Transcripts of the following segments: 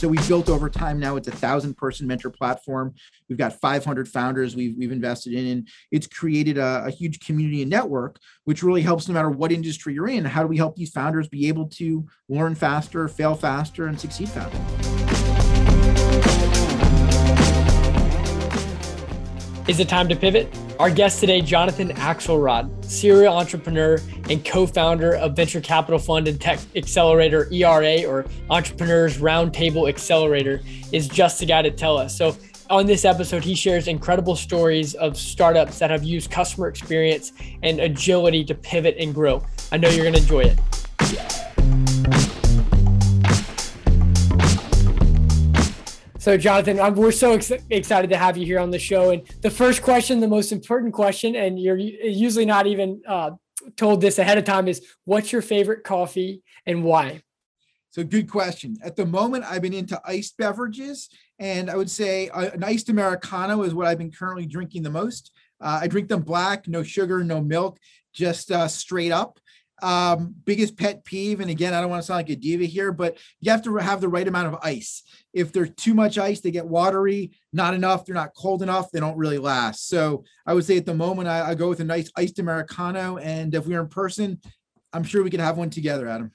so we've built over time now. It's a thousand person mentor platform. We've got 500 founders we've, we've invested in, and it's created a, a huge community and network, which really helps no matter what industry you're in. How do we help these founders be able to learn faster, fail faster, and succeed faster? Is it time to pivot? Our guest today, Jonathan Axelrod, serial entrepreneur and co-founder of venture capital fund and tech accelerator ERA or Entrepreneurs Roundtable Accelerator, is just the guy to tell us. So on this episode, he shares incredible stories of startups that have used customer experience and agility to pivot and grow. I know you're going to enjoy it. So, Jonathan, I'm, we're so ex- excited to have you here on the show. And the first question, the most important question, and you're usually not even uh, told this ahead of time, is what's your favorite coffee and why? So, good question. At the moment, I've been into iced beverages, and I would say uh, an iced Americano is what I've been currently drinking the most. Uh, I drink them black, no sugar, no milk, just uh, straight up. Um, biggest pet peeve, and again, I don't want to sound like a diva here, but you have to have the right amount of ice. If they're too much ice, they get watery. Not enough, they're not cold enough. They don't really last. So I would say at the moment, I, I go with a nice iced americano. And if we are in person, I'm sure we could have one together, Adam.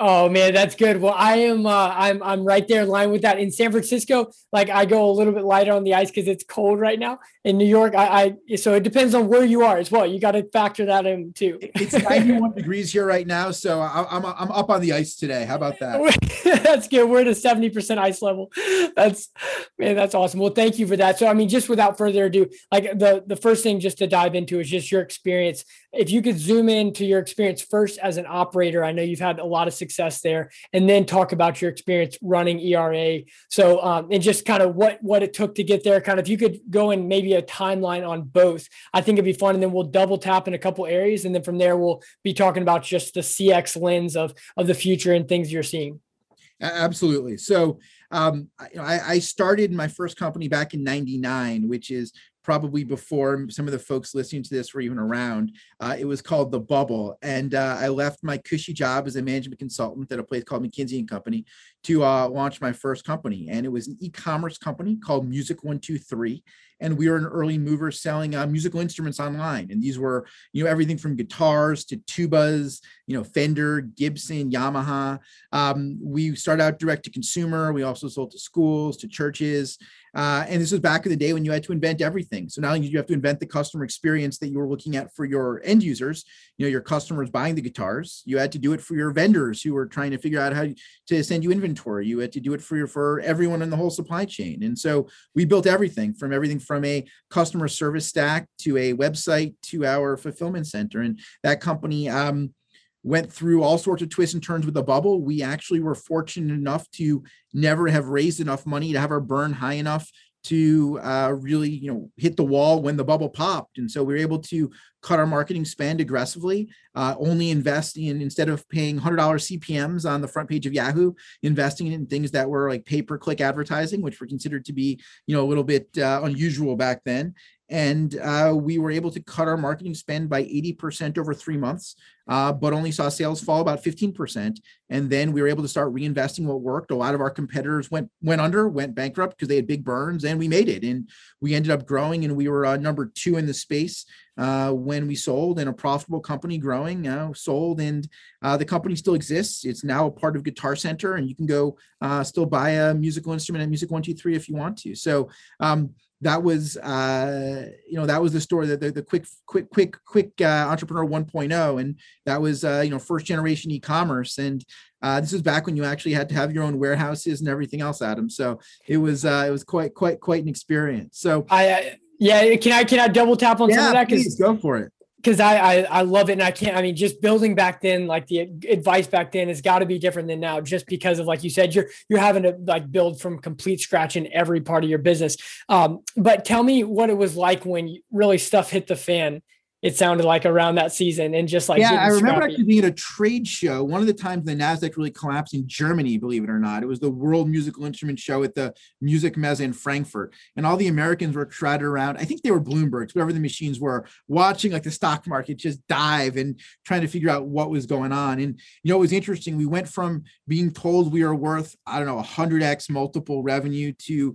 Oh man, that's good. Well, I am uh, I'm I'm right there in line with that. In San Francisco, like I go a little bit lighter on the ice because it's cold right now. In New York, I, I so it depends on where you are as well. You got to factor that in too. It's 91 degrees here right now, so I, I'm I'm up on the ice today. How about that? that's good. We're at a 70% ice level. That's man, that's awesome. Well, thank you for that. So I mean, just without further ado, like the the first thing just to dive into is just your experience. If you could zoom in to your experience first as an operator, I know you've had a lot of success there, and then talk about your experience running ERA. So, um, and just kind of what what it took to get there. Kind of, if you could go in maybe a timeline on both, I think it'd be fun. And then we'll double tap in a couple areas, and then from there we'll be talking about just the CX lens of of the future and things you're seeing. Absolutely. So, um, I, I started my first company back in '99, which is probably before some of the folks listening to this were even around. Uh, it was called The Bubble. And uh, I left my cushy job as a management consultant at a place called McKinsey and Company to uh, launch my first company. And it was an e commerce company called Music 123 and we were an early mover selling uh, musical instruments online. And these were, you know, everything from guitars to tubas, you know, Fender, Gibson, Yamaha. Um, we started out direct to consumer. We also sold to schools, to churches. Uh, and this was back in the day when you had to invent everything. So now you have to invent the customer experience that you were looking at for your end users, you know, your customers buying the guitars. You had to do it for your vendors who were trying to figure out how to send you inventory. You had to do it for your, for everyone in the whole supply chain. And so we built everything from everything from a customer service stack to a website to our fulfillment center. And that company um, went through all sorts of twists and turns with the bubble. We actually were fortunate enough to never have raised enough money to have our burn high enough to uh, really you know hit the wall when the bubble popped and so we were able to cut our marketing spend aggressively uh, only invest in instead of paying $100 cpms on the front page of yahoo investing in things that were like pay per click advertising which were considered to be you know a little bit uh, unusual back then and uh, we were able to cut our marketing spend by 80% over three months uh, but only saw sales fall about 15%. And then we were able to start reinvesting what worked. A lot of our competitors went went under, went bankrupt because they had big burns, and we made it. And we ended up growing, and we were uh, number two in the space uh, when we sold, and a profitable company growing, uh, sold, and uh, the company still exists. It's now a part of Guitar Center, and you can go still buy a musical instrument at Music One Two Three if you want to. So. Um, that was uh, you know that was the story that the, the quick quick quick quick uh, entrepreneur 1.0 and that was uh, you know first generation e-commerce. And uh, this was back when you actually had to have your own warehouses and everything else adam. So it was uh, it was quite quite quite an experience. So i yeah can i can i double tap on yeah, some of that? Please go for it because I, I, I love it and I can't I mean just building back then like the advice back then has got to be different than now just because of like you said you're you're having to like build from complete scratch in every part of your business. Um, but tell me what it was like when really stuff hit the fan it sounded like around that season and just like yeah i remember actually being at a trade show. One of the times the nasdaq really collapsed in germany believe it or not. It was the world musical instrument show at the Musikmesse in frankfurt. And all the americans were crowded around. I think they were bloomberg's whatever the machines were watching like the stock market just dive and trying to figure out what was going on. And you know it was interesting. We went from being told we are worth i don't know 100x multiple revenue to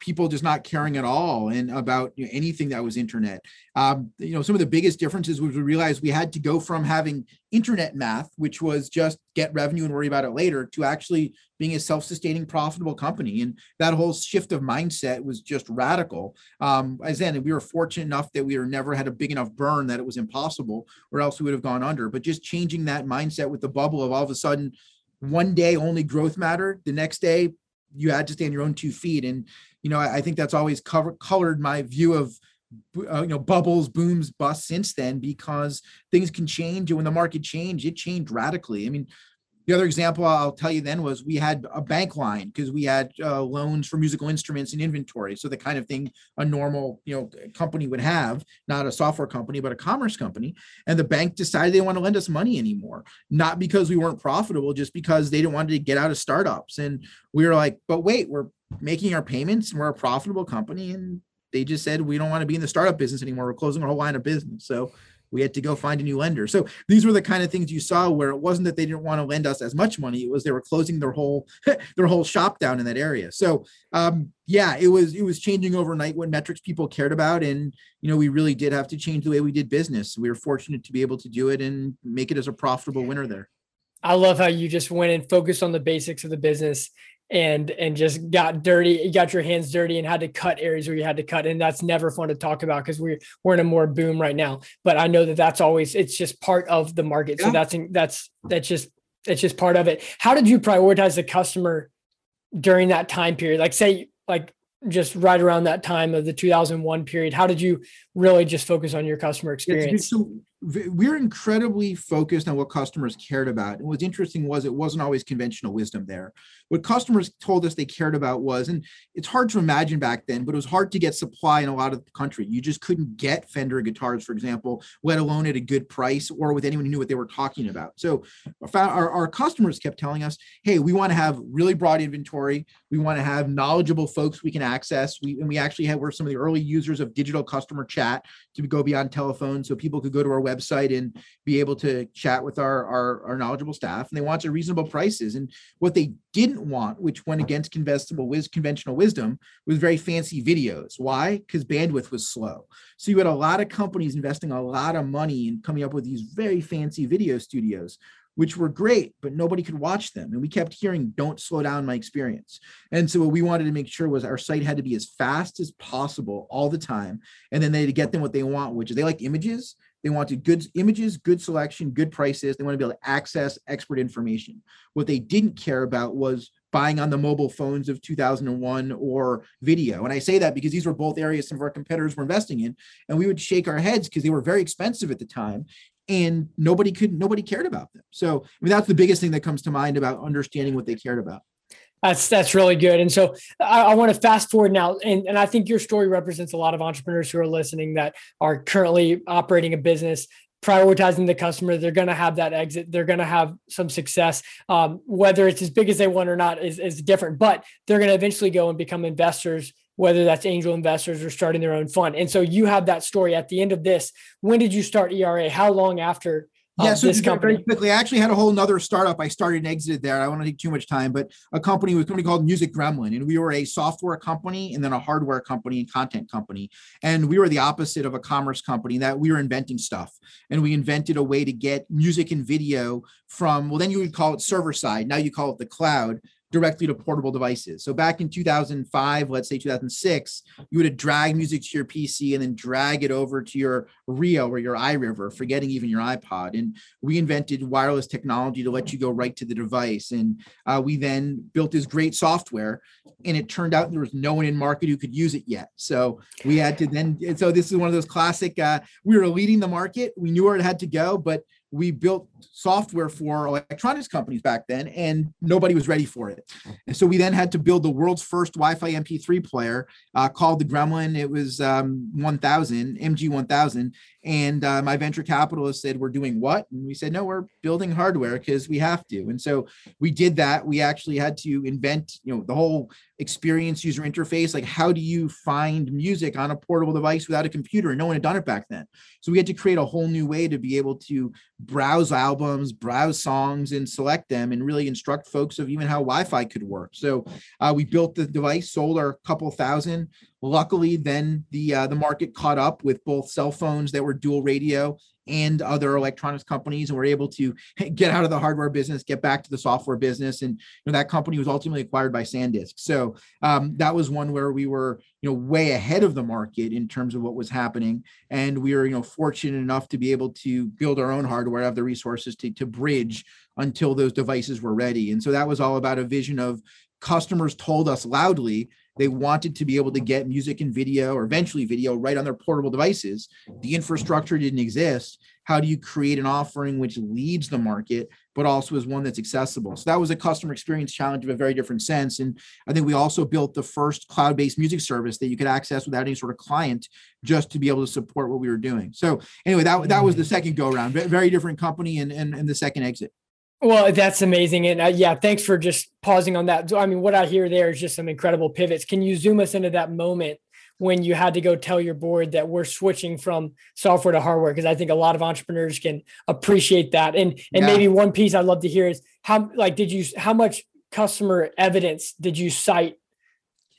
people just not caring at all and about you know, anything that was internet. Um, you know some of the biggest differences was we realized we had to go from having internet math which was just get revenue and worry about it later to actually being a self-sustaining profitable company. And that whole shift of mindset was just radical. Um, as then we were fortunate enough that we were never had a big enough burn that it was impossible or else we would have gone under. But just changing that mindset with the bubble of all of a sudden one day only growth mattered the next day you had to stand your own two feet. And you know i, I think that's always covered colored my view of uh, you know bubbles booms busts since then because things can change and when the market changed it changed radically i mean the other example I'll tell you then was we had a bank line because we had uh, loans for musical instruments and inventory. So the kind of thing a normal, you know, company would have, not a software company, but a commerce company. And the bank decided they want to lend us money anymore, not because we weren't profitable, just because they didn't want to get out of startups. And we were like, but wait, we're making our payments and we're a profitable company. And they just said we don't want to be in the startup business anymore. We're closing our whole line of business. So we had to go find a new lender. So these were the kind of things you saw where it wasn't that they didn't want to lend us as much money; it was they were closing their whole their whole shop down in that area. So um, yeah, it was it was changing overnight what metrics people cared about, and you know we really did have to change the way we did business. We were fortunate to be able to do it and make it as a profitable winner there. I love how you just went and focused on the basics of the business and and just got dirty you got your hands dirty and had to cut areas where you had to cut. And that's never fun to talk about because we're we're in a more boom right now. But i know that that's always it's just part of the market. Yeah. so that's that's that's just it's just part of it. How did you prioritize the customer during that time period? Like say like just right around that time of the 2001 period how did you really just focus on your customer experience? so we're incredibly focused on what customers cared about. And what's interesting was it wasn't always conventional wisdom there what customers told us they cared about was and it's hard to imagine back then but it was hard to get supply in a lot of the country. You just couldn't get fender guitars for example let alone at a good price or with anyone who knew what they were talking mm-hmm. about. So our, our customers kept telling us hey we want to have really broad inventory. We want to have knowledgeable folks we can access. We and we actually had we're some of the early users of digital customer chat to go beyond telephone so people could go to our website and be able to chat with our, our, our knowledgeable staff and they wanted reasonable prices. And what they didn't want which went against conventional, conventional wisdom was very fancy videos why because bandwidth was slow so you had a lot of companies investing a lot of money in coming up with these very fancy video studios which were great, but nobody could watch them. And we kept hearing, don't slow down my experience. And so what we wanted to make sure was our site had to be as fast as possible all the time. And then they to get them what they want, which is they like images. They wanted good images, good selection, good prices. They want to be able to access expert information. What they didn't care about was buying on the mobile phones of 2001 or video. And I say that because these were both areas some of our competitors were investing in. And we would shake our heads because they were very expensive at the time and nobody could nobody cared about them so i mean that's the biggest thing that comes to mind about understanding what they cared about that's that's really good and so i, I want to fast forward now and, and i think your story represents a lot of entrepreneurs who are listening that are currently operating a business prioritizing the customer they're going to have that exit they're going to have some success um, whether it's as big as they want or not is, is different but they're going to eventually go and become investors whether that's angel investors or starting their own fund. And so you have that story at the end of this. When did you start ERA? How long after? Yeah, so very quickly, I actually had a whole nother startup. I started and exited there. I don't want to take too much time, but a company was a company called Music Gremlin, and we were a software company and then a hardware company and content company. And we were the opposite of a commerce company that we were inventing stuff. And we invented a way to get music and video from, well, then you would call it server side. Now you call it the cloud directly to portable devices. So back in 2005, let's say 2006, you would have dragged music to your PC and then drag it over to your Rio or your iRiver, forgetting even your iPod. And we invented wireless technology to let you go right to the device. And uh, we then built this great software. And it turned out there was no one in market who could use it yet. So we had to then. so this is one of those classic. Uh, we were leading the market. We knew where it had to go, but we built software for electronics companies back then, and nobody was ready for it. And so we then had to build the world's first Wi-Fi MP3 player uh, called the Gremlin. It was um, 1000, MG 1000. And uh, my venture capitalist said, We're doing what? And we said, No, we're building hardware because we have to. And so we did that. We actually had to invent, you know, the whole experience user interface. Like, how do you find music on a portable device without a computer? And no one had done it back then. So we had to create a whole new way to be able to browse albums, browse songs, and select them and really instruct folks of even how Wi Fi could work. So uh, we built the device, sold our couple thousand. Luckily, then the uh, the market caught up with both cell phones that were dual radio and other electronics companies, and we're able to get out of the hardware business, get back to the software business, and you know, that company was ultimately acquired by SanDisk. So um, that was one where we were you know way ahead of the market in terms of what was happening, and we were you know fortunate enough to be able to build our own hardware, have the resources to to bridge until those devices were ready. And so that was all about a vision of customers told us loudly they wanted to be able to get music and video or eventually video right on their portable devices. The infrastructure didn't exist. How do you create an offering which leads the market, but also is one that's accessible? So that was a customer experience challenge of a very different sense. And I think we also built the first cloud based music service that you could access without any sort of client just to be able to support what we were doing. So anyway, that, that was the mm-hmm. second go around, very different company and, and, and the second exit. Well, that's amazing. And uh, yeah, thanks for just pausing on that. I mean, what I hear there is just some incredible pivots. Can you zoom us into that moment when you had to go tell your board that we're switching from software to hardware? Because I think a lot of entrepreneurs can appreciate that. And and yeah. maybe one piece I'd love to hear is how like did you how much customer evidence did you cite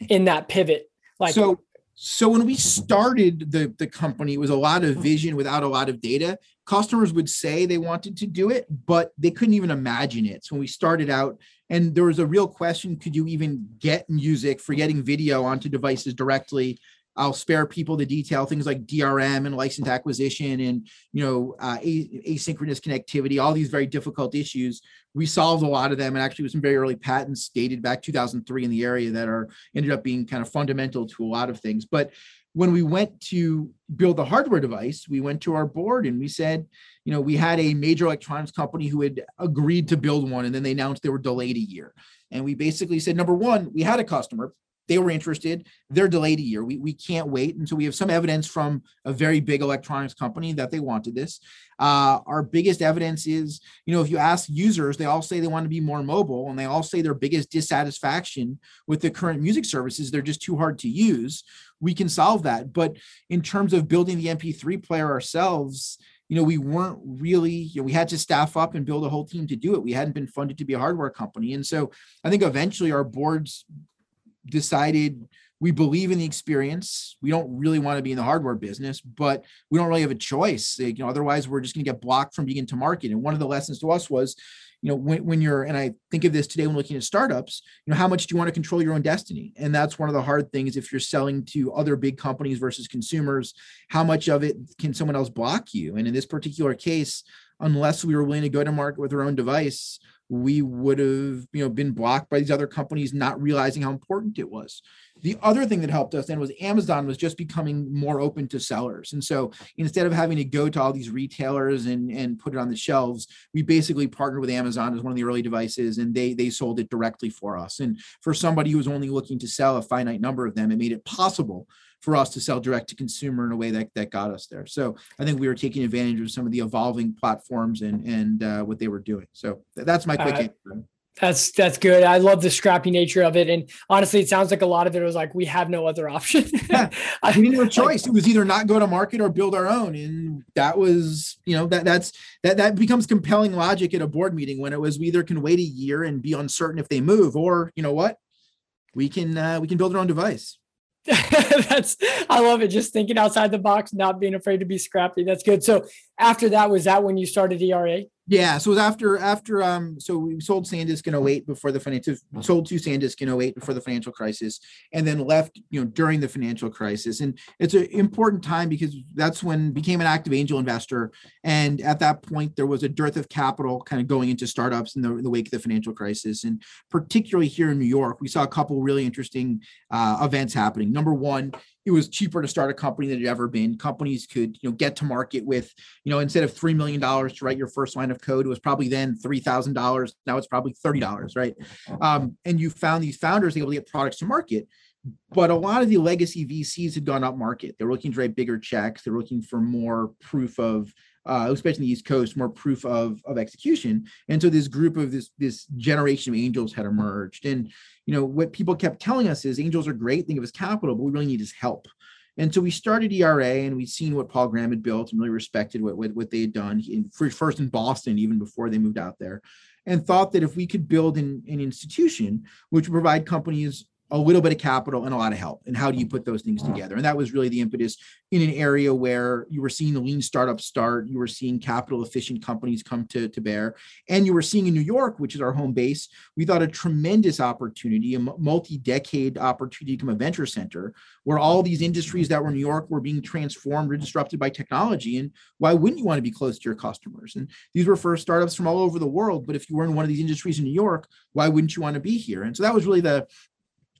in that pivot? Like so so when we started the, the company, it was a lot of vision without a lot of data. Customers would say they wanted to do it, but they couldn't even imagine it. So when we started out, and there was a real question, could you even get music for getting video onto devices directly? I'll spare people the detail things like DRM and license acquisition and you know uh, asynchronous connectivity, all these very difficult issues. We solved a lot of them, and actually, with some very early patents dated back 2003 in the area that are ended up being kind of fundamental to a lot of things. But when we went to build the hardware device, we went to our board and we said, you know, we had a major electronics company who had agreed to build one, and then they announced they were delayed a year. And we basically said, number one, we had a customer they were interested. They're delayed a year. We, we can't wait. And so we have some evidence from a very big electronics company that they wanted this. Uh, our biggest evidence is, you know, if you ask users, they all say they want to be more mobile and they all say their biggest dissatisfaction with the current music services, they're just too hard to use. We can solve that. But in terms of building the MP3 player ourselves, you know, we weren't really, you know, we had to staff up and build a whole team to do it. We hadn't been funded to be a hardware company. And so I think eventually our boards decided we believe in the experience. We don't really want to be in the hardware business, but we don't really have a choice. You know, otherwise we're just going to get blocked from being into market. And one of the lessons to us was, you know, when, when you're, and I think of this today when looking at startups, you know, how much do you want to control your own destiny? And that's one of the hard things if you're selling to other big companies versus consumers, how much of it can someone else block you? And in this particular case, unless we were willing to go to market with our own device, we would have you know been blocked by these other companies not realizing how important it was the other thing that helped us then was amazon was just becoming more open to sellers and so instead of having to go to all these retailers and and put it on the shelves we basically partnered with amazon as one of the early devices and they they sold it directly for us and for somebody who was only looking to sell a finite number of them it made it possible for us to sell direct to consumer in a way that, that got us there. So I think we were taking advantage of some of the evolving platforms and and uh, what they were doing. So that's my quick uh, answer. That's that's good. I love the scrappy nature of it, and honestly, it sounds like a lot of it was like we have no other option. yeah. we didn't have a choice. It was either not go to market or build our own, and that was you know that that's that that becomes compelling logic at a board meeting when it was we either can wait a year and be uncertain if they move, or you know what, we can uh, we can build our own device. that's I love it. Just thinking outside the box, not being afraid to be scrappy. That's good. So after that, was that when you started ERA? Yeah, so it was after after um so we sold SanDisk in 08 before the financial sold to SanDisk in 08 before the financial crisis and then left you know during the financial crisis and it's an important time because that's when became an active angel investor and at that point there was a dearth of capital kind of going into startups in the, in the wake of the financial crisis and particularly here in New York we saw a couple really interesting uh, events happening. Number one, it was cheaper to start a company than it ever been. Companies could, you know, get to market with, you know, instead of $3 million to write your first line of code, it was probably then $3,000. Now it's probably $30, right? Um, and you found these founders able to get products to market. But a lot of the legacy VCs had gone up market. They were looking to write bigger checks. They're looking for more proof of uh, especially the East Coast, more proof of of execution. And so this group of this this generation of angels had emerged. And you know what people kept telling us is angels are great, think of as capital, but we really need his help. And so we started ERA, and we'd seen what Paul Graham had built, and really respected what what, what they had done in, first in Boston, even before they moved out there, and thought that if we could build an, an institution which would provide companies a little bit of capital and a lot of help. And how do you put those things mm-hmm. together? And that was really the impetus in an area where you were seeing the lean startup start, you were seeing capital efficient companies come to, to bear, and you were seeing in New York, which is our home base, we thought a tremendous opportunity, a multi-decade opportunity to become a venture center where all these industries that were in New York were being transformed or disrupted by technology. And why wouldn't you want to be close to your customers? And these were first startups from all over the world. But if you were in one of these industries in New York, why wouldn't you want to be here? And so that was really the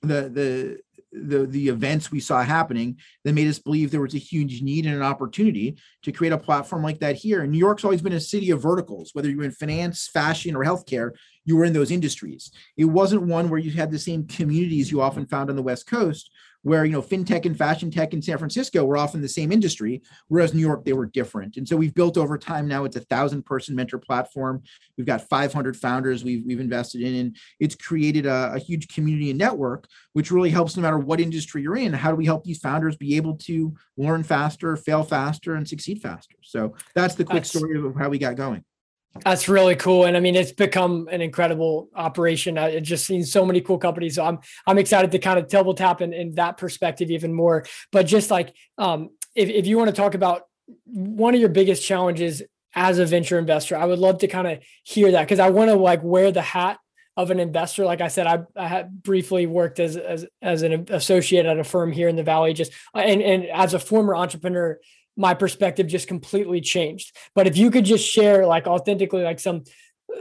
the the the the events we saw happening that made us believe there was a huge need and an opportunity to create a platform like that here. And New York's always been a city of verticals, whether you're in finance, fashion, or healthcare, you were in those industries. It wasn't one where you had the same communities you often found on the West Coast, where you know fintech and fashion tech in San Francisco were often the same industry, whereas New York they were different. And so we've built over time now it's a thousand person mentor platform. We've got 500 founders we've we've invested in, and it's created a, a huge community and network, which really helps no matter what industry you're in. How do we help these founders be able to learn faster, fail faster, and succeed faster? So that's the quick that's, story of how we got going. That's really cool, and I mean, it's become an incredible operation. I just seen so many cool companies. So I'm I'm excited to kind of double tap in, in that perspective even more. But just like, um, if if you want to talk about one of your biggest challenges as a venture investor, I would love to kind of hear that because I want to like wear the hat of an investor. Like I said, I, I had briefly worked as, as as an associate at a firm here in the valley, just and and as a former entrepreneur my perspective just completely changed. But if you could just share like authentically, like some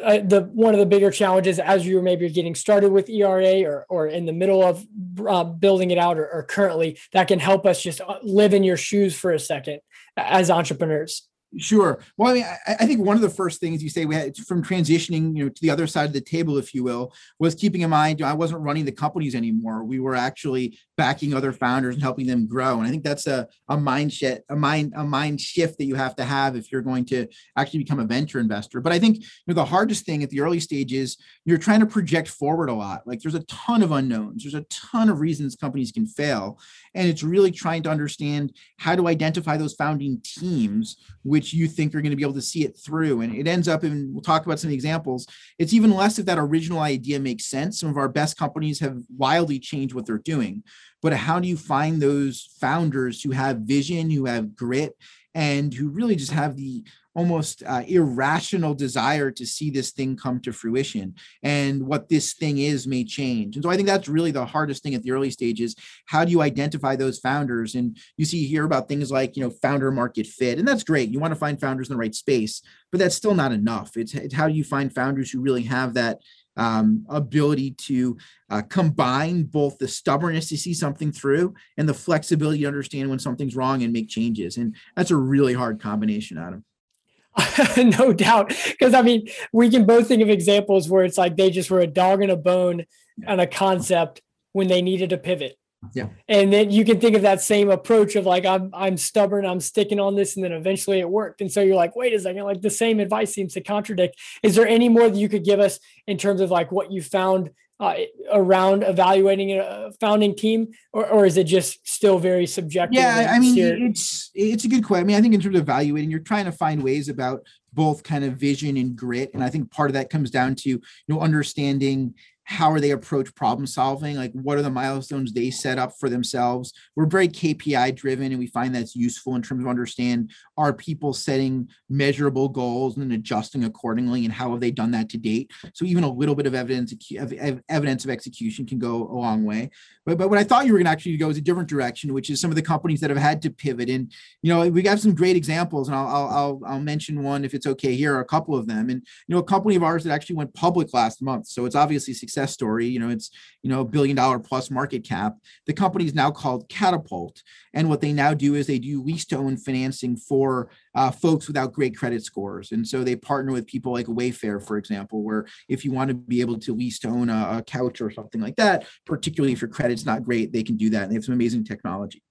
uh, the one of the bigger challenges as you're maybe getting started with ERA or or in the middle of uh, building it out or, or currently that can help us just uh, live in your shoes for a second as entrepreneurs. Sure. Well, I mean, I, I, think one of the first things you say we had from transitioning, you know, to the other side of the table, if you will, was keeping in mind you I wasn't running the companies anymore. We were actually backing other founders and helping them grow. And I think that's a, a mind shift, a mind, a mind shift that you have to have if you're going to actually become a venture investor. But I think you know, the hardest thing at the early stages, you're trying to project forward a lot. Like there's a ton of unknowns. There's a ton of reasons companies can fail. And it's really trying to understand how to identify those founding teams, which you think are going to be able to see it through. And it ends up in, we'll talk about some examples. It's even less if that original idea makes sense. Some of our best companies have wildly changed what they're doing. But how do you find those founders who have vision, who have grit, and who really just have the almost uh, irrational desire to see this thing come to fruition? And what this thing is may change. And so i think that's really the hardest thing at the early stages. How do you identify those founders? And you see here about things like you know founder market fit and that's great. You want to find founders in the right space but that's still not enough. It's, it's how do you find founders who really have that um, ability to uh, combine both the stubbornness to see something through and the flexibility to understand when something's wrong and make changes. And that's a really hard combination, Adam. no doubt. Because I mean, we can both think of examples where it's like they just were a dog and a bone and a concept when they needed a pivot. Yeah. And then you can think of that same approach of like, I'm I'm stubborn, I'm sticking on this, and then eventually it worked. And so you're like, wait a second, like the same advice seems to contradict. Is there any more that you could give us in terms of like what you found uh, around evaluating a founding team, or, or is it just still very subjective? Yeah, I mean, it's it's a good question. I mean, I think in terms of evaluating, you're trying to find ways about both kind of vision and grit, and I think part of that comes down to you know understanding how are they approach problem solving? Like what are the milestones they set up for themselves? We're very kpi driven and we find that's useful in terms of understand are people setting measurable goals and adjusting accordingly and how have they done that to date? So even a little bit of evidence of evidence of execution can go a long way. But, but what i thought you were going to actually go is a different direction which is some of the companies that have had to pivot. And you know we got some great examples and I'll, I'll i'll mention one if it's okay. Here a couple of them. And you know a company of ours that actually went public last month so it's obviously successful success story. You know, it's you know a billion dollar plus market cap. The company is now called Katapult, and what they now do is they do lease to own financing for uh, folks without great credit scores. And so they partner with people like Wayfair, for example, where if you want to be able to lease to own a, a couch or something like that, particularly if your credit's not great, they can do that. And they have some amazing technology.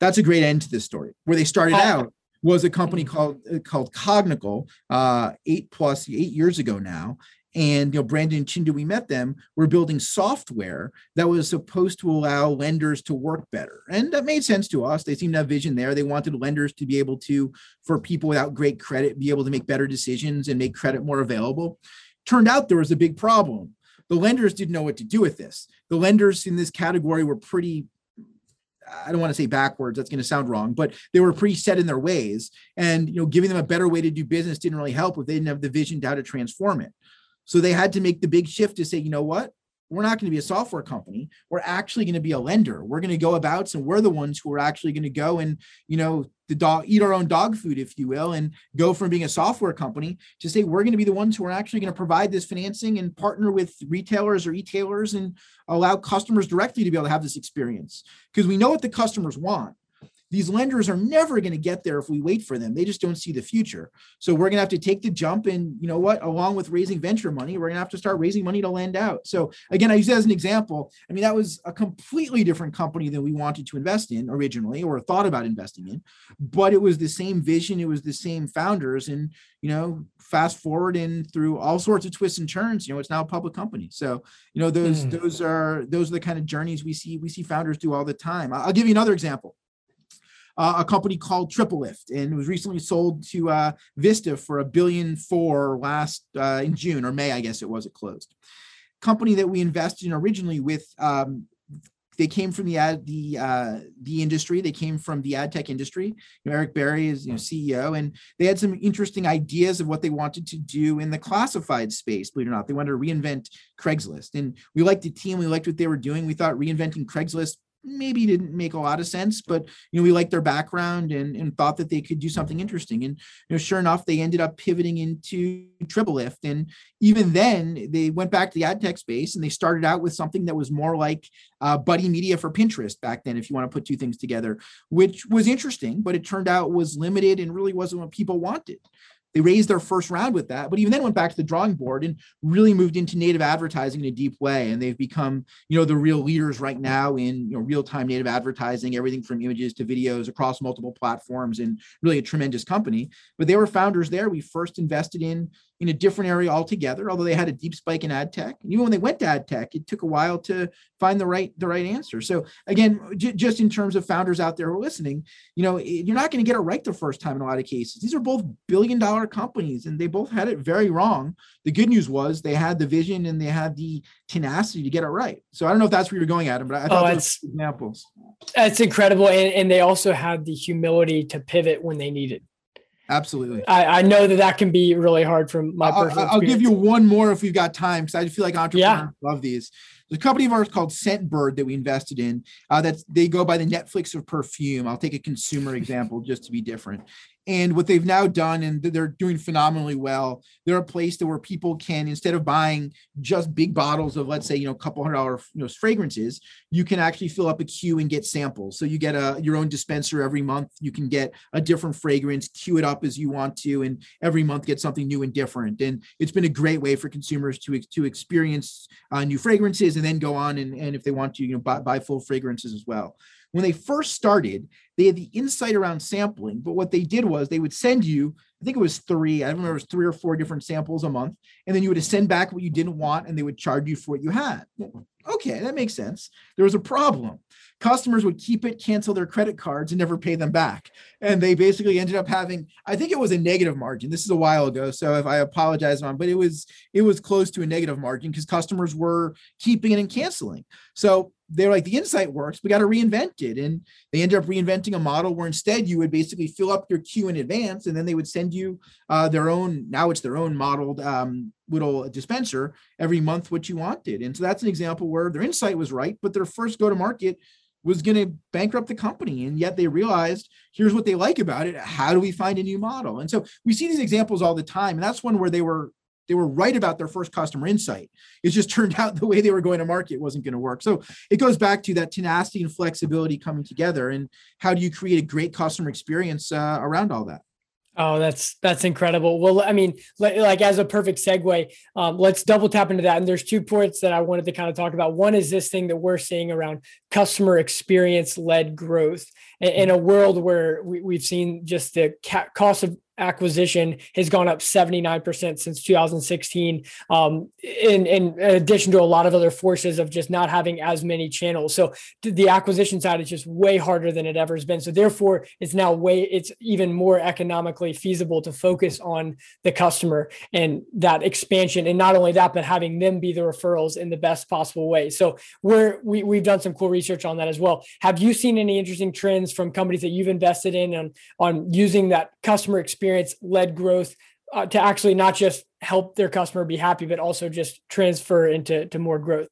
That's a great end to this story. Where they started out was a company called uh, called Cognical, uh, eight plus eight years ago now. And you know, Brandon and Chinda, we met them. We're building software that was supposed to allow lenders to work better, and that made sense to us. They seemed to have vision there. They wanted lenders to be able to, for people without great credit, be able to make better decisions and make credit more available. Turned out there was a big problem. The lenders didn't know what to do with this. The lenders in this category were pretty I don't want to say backwards, that's going to sound wrong, but they were pretty set in their ways. And you know, giving them a better way to do business didn't really help if they didn't have the vision to how to transform it. So they had to make the big shift to say, you know what? We're not going to be a software company. We're actually going to be a lender. We're going to go about and we're the ones who are actually going to go and, you know, the dog eat our own dog food, if you will, and go from being a software company to say we're going to be the ones who are actually going to provide this financing and partner with retailers or e-tailers and allow customers directly to be able to have this experience because we know what the customers want these lenders are never going to get there if we wait for them. They just don't see the future. So we're going to have to take the jump and you know what, along with raising venture money, we're going to have to start raising money to lend out. So again, I use that as an example. I mean, that was a completely different company than we wanted to invest in originally or thought about investing in, but it was the same vision, it was the same founders and you know, fast forward and through all sorts of twists and turns, you know, it's now a public company. So, you know, those mm. those are those are the kind of journeys we see we see founders do all the time. I'll give you another example uh, a company called TripleLift, and it was recently sold to uh, Vista for a billion four last uh, in June or May, I guess it was. It closed. Company that we invested in originally with. Um, they came from the ad the uh, the industry. They came from the ad tech industry. You know, Eric Berry is you know CEO, and they had some interesting ideas of what they wanted to do in the classified space. Believe it or not, they wanted to reinvent Craigslist, and we liked the team. We liked what they were doing. We thought reinventing Craigslist maybe didn't make a lot of sense, but you know, we liked their background and, and thought that they could do something interesting. And you know, sure enough, they ended up pivoting into TripleLift. And even then, they went back to the ad tech space and they started out with something that was more like uh, buddy media for Pinterest back then, if you want to put two things together, which was interesting, but it turned out was limited and really wasn't what people wanted. They raised their first round with that, but even then went back to the drawing board and really moved into native advertising in a deep way. And they've become, you know, the real leaders right now in you know real-time native advertising, everything from images to videos across multiple platforms, and really a tremendous company. But they were founders there. We first invested in in a different area altogether, although they had a deep spike in ad tech. And even when they went to ad tech, it took a while to find the right the right answer. So again, j- just in terms of founders out there who are listening, you know, you're not going to get it right the first time in a lot of cases. These are both billion dollar companies and they both had it very wrong. The good news was they had the vision and they had the tenacity to get it right. So I don't know if that's where you're going at, but I thought oh, those examples. That's incredible. And, and they also had the humility to pivot when they needed. Absolutely. I, I, know that that can be really hard from my personal. I'll, I'll give you one more if we've got time because I feel like entrepreneurs yeah. love these. There's a company of ours called Scentbird that we invested in. Uh, that's they go by the Netflix of perfume. I'll take a consumer example just to be different. And what they've now done, and they're doing phenomenally well, they're a place that where people can, instead of buying just big bottles of, let's say, you know, a couple hundred dollar you know, fragrances, you can actually fill up a queue and get samples. So you get a your own dispenser every month. You can get a different fragrance, queue it up as you want to, and every month get something new and different. And it's been a great way for consumers to to experience uh, new fragrances and then go on and, and if they want to, you know, buy, buy full fragrances as well when they first started, they had the insight around sampling, but what they did was they would send you, I think it was three, I don't remember, it was three or four different samples a month, and then you would send back what you didn't want, and they would charge you for what you had. Okay, that makes sense. There was a problem. Customers would keep it, cancel their credit cards, and never pay them back. And they basically ended up having, I think it was a negative margin. This is a while ago, so if I apologize mom, but it was it was close to a negative margin because customers were keeping it and canceling. So they're like the insight works we got to reinvent it. And they ended up reinventing a model where instead you would basically fill up your queue in advance and then they would send you uh, their own now it's their own modeled um, little dispenser every month what you wanted. And so that's an example where their insight was right but their first go to market was going to bankrupt the company and yet they realized here's what they like about it how do we find a new model? And so we see these examples all the time and that's one where they were they were right about their first customer insight. It just turned out the way they were going to market wasn't going to work. So it goes back to that tenacity and flexibility coming together. And how do you create a great customer experience uh, around all that? Oh, that's that's incredible. Well, I mean, like, as a perfect segue, um, let's double tap into that. And there's two points that I wanted to kind of talk about. One is this thing that we're seeing around customer experience led growth in, in a world where we, have seen just the cost of acquisition has gone up 79% since 2016 um, in, in addition to a lot of other forces of just not having as many channels. So the acquisition side is just way harder than it ever has been. So therefore it's now way it's even more economically feasible to focus on the customer and that expansion. And not only that but having them be the referrals in the best possible way. So we're we, we've done some cool research on that as well. Have you seen any interesting trends from companies that you've invested in on on using that customer experience experience led growth uh, to actually not just help their customer be happy, but also just transfer into to more growth.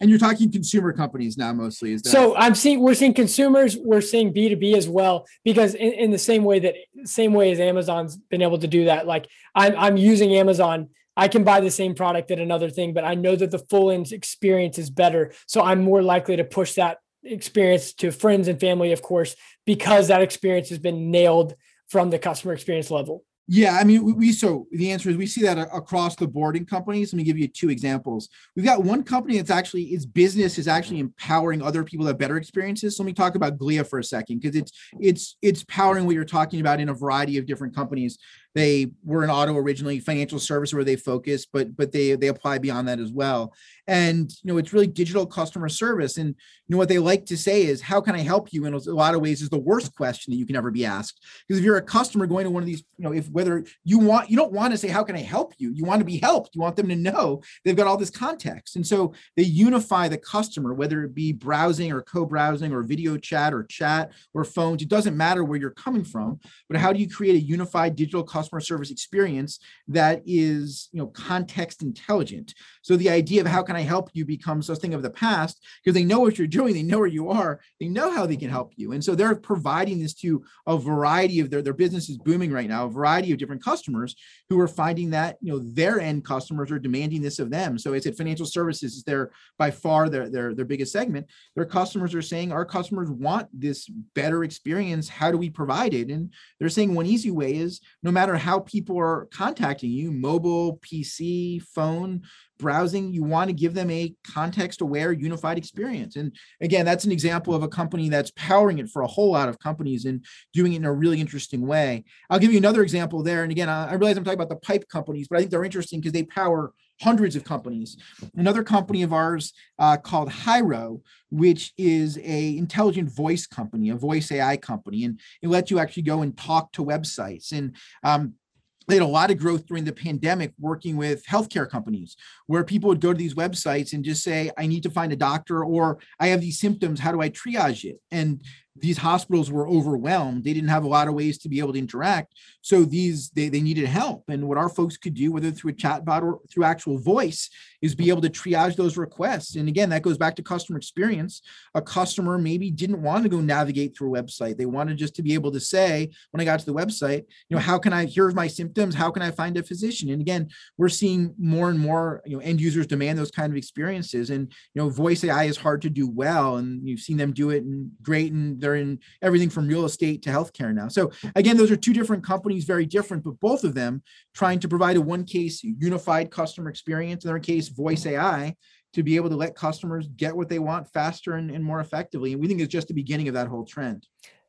And you're talking consumer companies now mostly. Is that- so I'm seeing we're seeing consumers, we're seeing B2B as well, because in, in the same way that same way as Amazon's been able to do that, like I'm I'm using Amazon. I can buy the same product at another thing, but I know that the full end experience is better. So I'm more likely to push that experience to friends and family, of course, because that experience has been nailed from the customer experience level? Yeah, I mean, we so the answer is we see that across the board in companies. Let me give you two examples. We've got one company that's actually its business is actually empowering other people to have better experiences. So let me talk about Glia for a second because it's it's it's powering what you're talking about in a variety of different companies. They were an auto originally, financial service where they focus, but but they they apply beyond that as well. And you know, it's really digital customer service. And you know what they like to say is, "How can I help you?" In a lot of ways, is the worst question that you can ever be asked. Because if you're a customer going to one of these, you know, if whether you want, you don't want to say, "How can I help you?" You want to be helped. You want them to know they've got all this context. And so they unify the customer, whether it be browsing or co-browsing or video chat or chat or phones. It doesn't matter where you're coming from, but how do you create a unified digital customer customer service experience that is you know context intelligent. So the idea of how can i help you becomes a thing of the past because they know what you're doing they know where you are they know how they can help you. And so they're providing this to a variety of their their business is booming right now a variety of different customers who are finding that you know their end customers are demanding this of them. So it's at financial services is their by far their their their biggest segment. Their customers are saying our customers want this better experience. How do we provide it? And they're saying one easy way is no matter matter how people are contacting you, mobile, PC, phone, browsing, you want to give them a context aware, unified experience. And again, that's an example of a company that's powering it for a whole lot of companies and doing it in a really interesting way. I'll give you another example there. And again, I realize I'm talking about the pipe companies, but I think they're interesting because they power hundreds of companies. Another company of ours uh, called Hyro, which is a intelligent voice company, a voice AI company, and it lets you actually go and talk to websites. And um, they had a lot of growth during the pandemic working with healthcare companies where people would go to these websites and just say i need to find a doctor or i have these symptoms how do i triage it? And these hospitals were overwhelmed. They didn't have a lot of ways to be able to interact. So these they, they needed help. And what our folks could do whether through a chatbot or through actual voice is be able to triage those requests. And again that goes back to customer experience. A customer maybe didn't want to go navigate through a website. They wanted just to be able to say when i got to the website you know how can i here's my symptoms. How can i find a physician? And again we're seeing more and more you know end users demand those kind of experiences. And you know voice ai is hard to do well. And you've seen them do it and great and they're in everything from real estate to healthcare now. So again, those are two different companies, very different, but both of them trying to provide a one case unified customer experience, in their case, voice AI, to be able to let customers get what they want faster and, and more effectively. And we think it's just the beginning of that whole trend.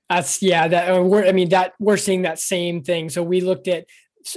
That's yeah. That we're I mean that we're seeing that same thing. So we looked at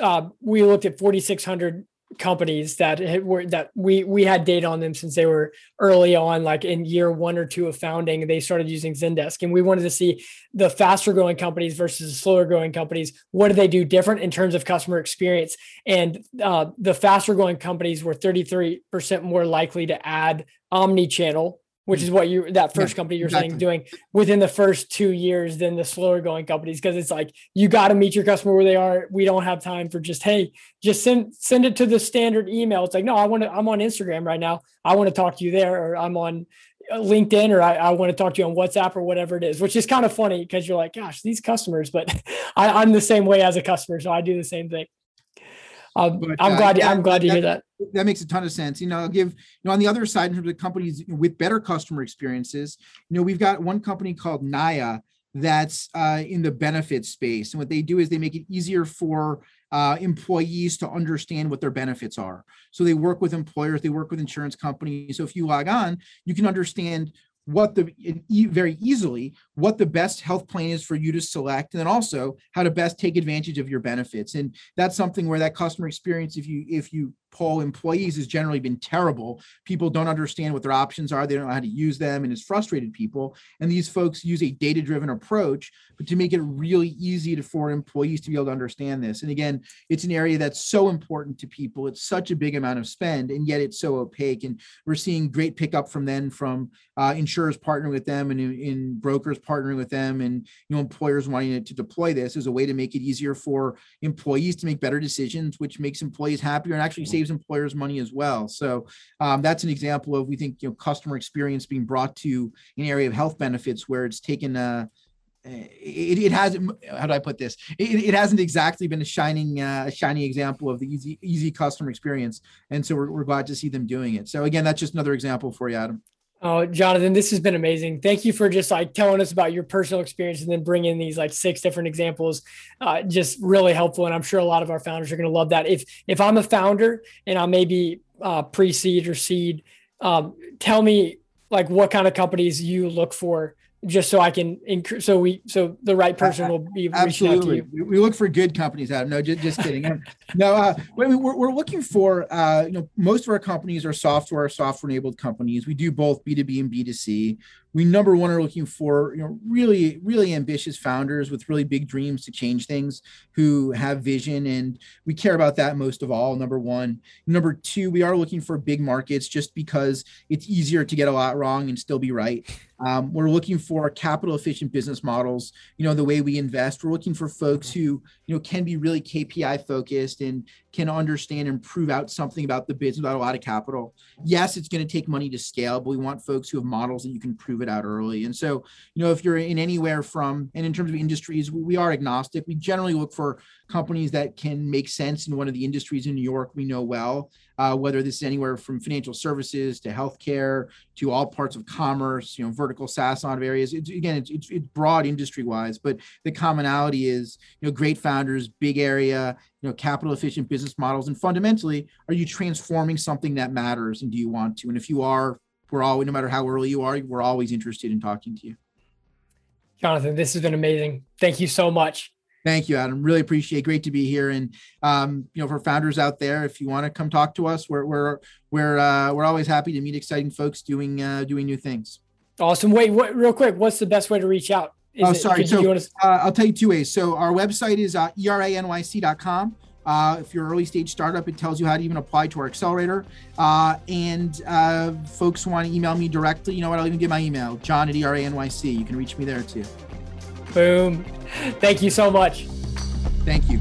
uh, we looked at 4,600 companies that were that we we had data on them since they were early on like in year one or two of founding they started using zendesk. And we wanted to see the faster growing companies versus the slower growing companies. What do they do different in terms of customer experience? And uh, the faster growing companies were 33% more likely to add omni-channel which is what you that first yeah, company you're exactly. saying doing within the first two years than the slower going companies because it's like you got to meet your customer where they are. We don't have time for just hey just send send it to the standard email. It's like no i want to i'm on instagram right now. I want to talk to you there or i'm on uh, linkedin or i, I want to talk to you on whatsapp or whatever it is which is kind of funny because you're like gosh these customers but I, i'm the same way as a customer so i do the same thing Um, but, I'm uh, glad. I'm glad to that, hear that. That makes a ton of sense. You know, I'll give you know on the other side in terms of companies with better customer experiences. You know, we've got one company called Nayya that's uh, in the benefit space, and what they do is they make it easier for uh, employees to understand what their benefits are. So they work with employers, they work with insurance companies. So if you log on, you can understand what the very easily what the best health plan is for you to select and then also how to best take advantage of your benefits. And that's something where that customer experience if you if you poll employees has generally been terrible. People don't understand what their options are. They don't know how to use them and it's frustrated people. And these folks use a data driven approach but to make it really easy to, for employees to be able to understand this and again it's an area that's so important to people. It's such a big amount of spend and yet it's so opaque and we're seeing great pickup from then from uh, insurers partnering with them and in, in brokers partnering with them and you know employers wanting to deploy this as a way to make it easier for employees to make better decisions which makes employees happier and actually saves employers money as well. So um, that's an example of we think you know customer experience being brought to an area of health benefits where it's taken a it, it hasn't how do i put this? It, it hasn't exactly been a shining uh, shining example of the easy easy customer experience. And so we're, we're glad to see them doing it. So again that's just another example for you adam Oh, Jonathan, this has been amazing. Thank you for just like telling us about your personal experience and then bringing these like six different examples. Uh, just really helpful, and I'm sure a lot of our founders are going to love that. If if I'm a founder and I maybe uh, pre-seed or seed, um, tell me like what kind of companies you look for just so I can increase. So we, so the right person will be absolutely. We look for good companies, Adam. No, just, just kidding. no, uh, we're, we're looking for, uh, you know, most of our companies are software, software enabled companies. We do both B2B and B2C we number one are looking for you know really really ambitious founders with really big dreams to change things who have vision and we care about that most of all number one number two we are looking for big markets just because it's easier to get a lot wrong and still be right um, we're looking for capital efficient business models you know the way we invest we're looking for folks who you know can be really kpi focused and can understand and prove out something about the business without a lot of capital. Yes, it's going to take money to scale, but we want folks who have models that you can prove it out early. And so, you know, if you're in anywhere from, and in terms of industries, we are agnostic. We generally look for companies that can make sense in one of the industries in New York we know well, uh, whether this is anywhere from financial services to healthcare to all parts of commerce, you know, vertical SaaS on areas. It's, again, it's, it's, it's broad industry wise, but the commonality is, you know, great founders, big area, you know, capital efficient business models. And fundamentally, are you transforming something that matters and do you want to? And if you are, we're always, no matter how early you are, we're always interested in talking to you. Jonathan, this has been amazing. Thank you so much. Thank you, Adam. Really appreciate. It. Great to be here. And um, you know, for founders out there, if you want to come talk to us, we're we're we're uh, we're always happy to meet exciting folks doing uh, doing new things. Awesome. Wait, what, real quick, what's the best way to reach out? Is oh, sorry. It, so to... uh, I'll tell you two ways. So our website is uh, eranyc.com. Uh, if you're early stage startup, it tells you how to even apply to our accelerator. Uh, and uh, folks want to email me directly. You know what? I'll even give my email, john at eranyc. You can reach me there too. Boom. Thank you so much. Thank you.